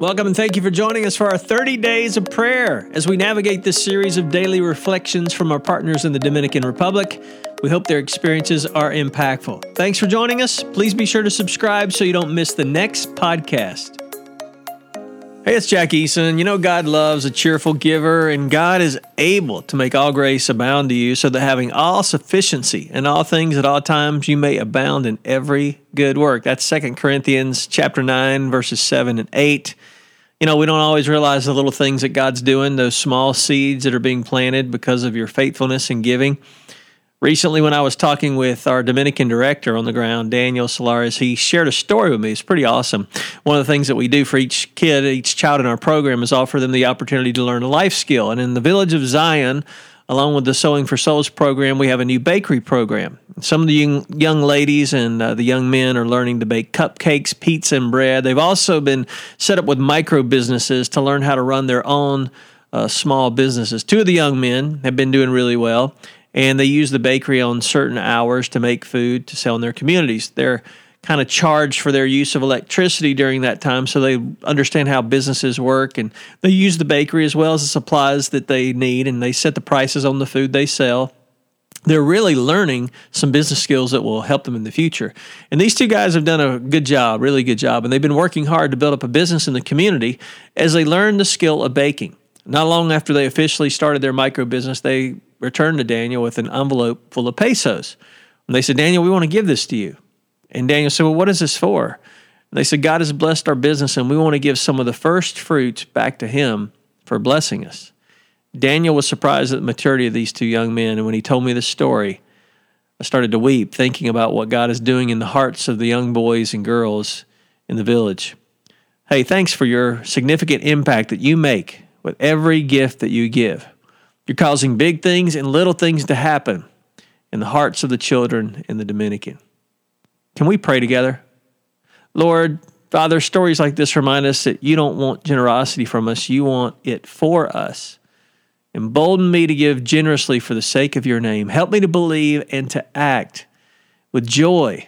Welcome and thank you for joining us for our 30 days of prayer as we navigate this series of daily reflections from our partners in the Dominican Republic. We hope their experiences are impactful. Thanks for joining us. Please be sure to subscribe so you don't miss the next podcast. Hey, it's Jack Eason. You know, God loves a cheerful giver, and God is able to make all grace abound to you, so that having all sufficiency in all things at all times, you may abound in every good work. That's Second Corinthians chapter 9, verses 7 and 8. You know, we don't always realize the little things that God's doing, those small seeds that are being planted because of your faithfulness in giving. Recently, when I was talking with our Dominican director on the ground, Daniel Solares, he shared a story with me. It's pretty awesome. One of the things that we do for each kid, each child in our program, is offer them the opportunity to learn a life skill. And in the village of Zion, along with the Sewing for Souls program, we have a new bakery program. Some of the young, ladies and uh, the young men are learning to bake cupcakes, pizza, and bread. They've also been set up with micro businesses to learn how to run their own uh, small businesses. Two of the young men have been doing really well and they use the bakery on certain hours to make food to sell in their communities. They're kind of charged for their use of electricity during that time so they understand how businesses work and they use the bakery as well as the supplies that they need and they set the prices on the food they sell they're really learning some business skills that will help them in the future. And these two guys have done a good job, really good job, and they've been working hard to build up a business in the community as they learn the skill of baking. Not long after they officially started their micro business, they returned to Daniel with an envelope full of pesos. And they said, Daniel, we want to give this to you. And Daniel said, Well, what is this for? And they said, God has blessed our business and we want to give some of the first fruits back to Him for blessing us. Daniel was surprised at the maturity of these two young men. And when he told me the story, I started to weep, thinking about what God is doing in the hearts of the young boys and girls in the village. Hey, thanks for your significant impact that you make with every gift that you give. You're causing big things and little things to happen in the hearts of the children in the Dominican. Can we pray together? Lord, Father, stories like this remind us that you don't want generosity from us, you want it for us. Embolden me to give generously for the sake of your name. Help me to believe and to act with joy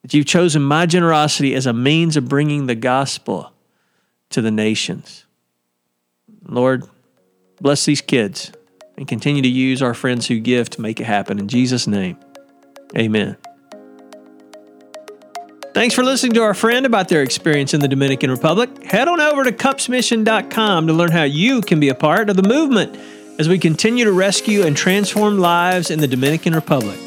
that you've chosen my generosity as a means of bringing the gospel to the nations. Lord, bless these kids and continue to use our friends who give to make it happen. In Jesus' name, amen. Thanks for listening to our friend about their experience in the Dominican Republic. Head on over to cupsmission.com to learn how you can be a part of the movement as we continue to rescue and transform lives in the Dominican Republic.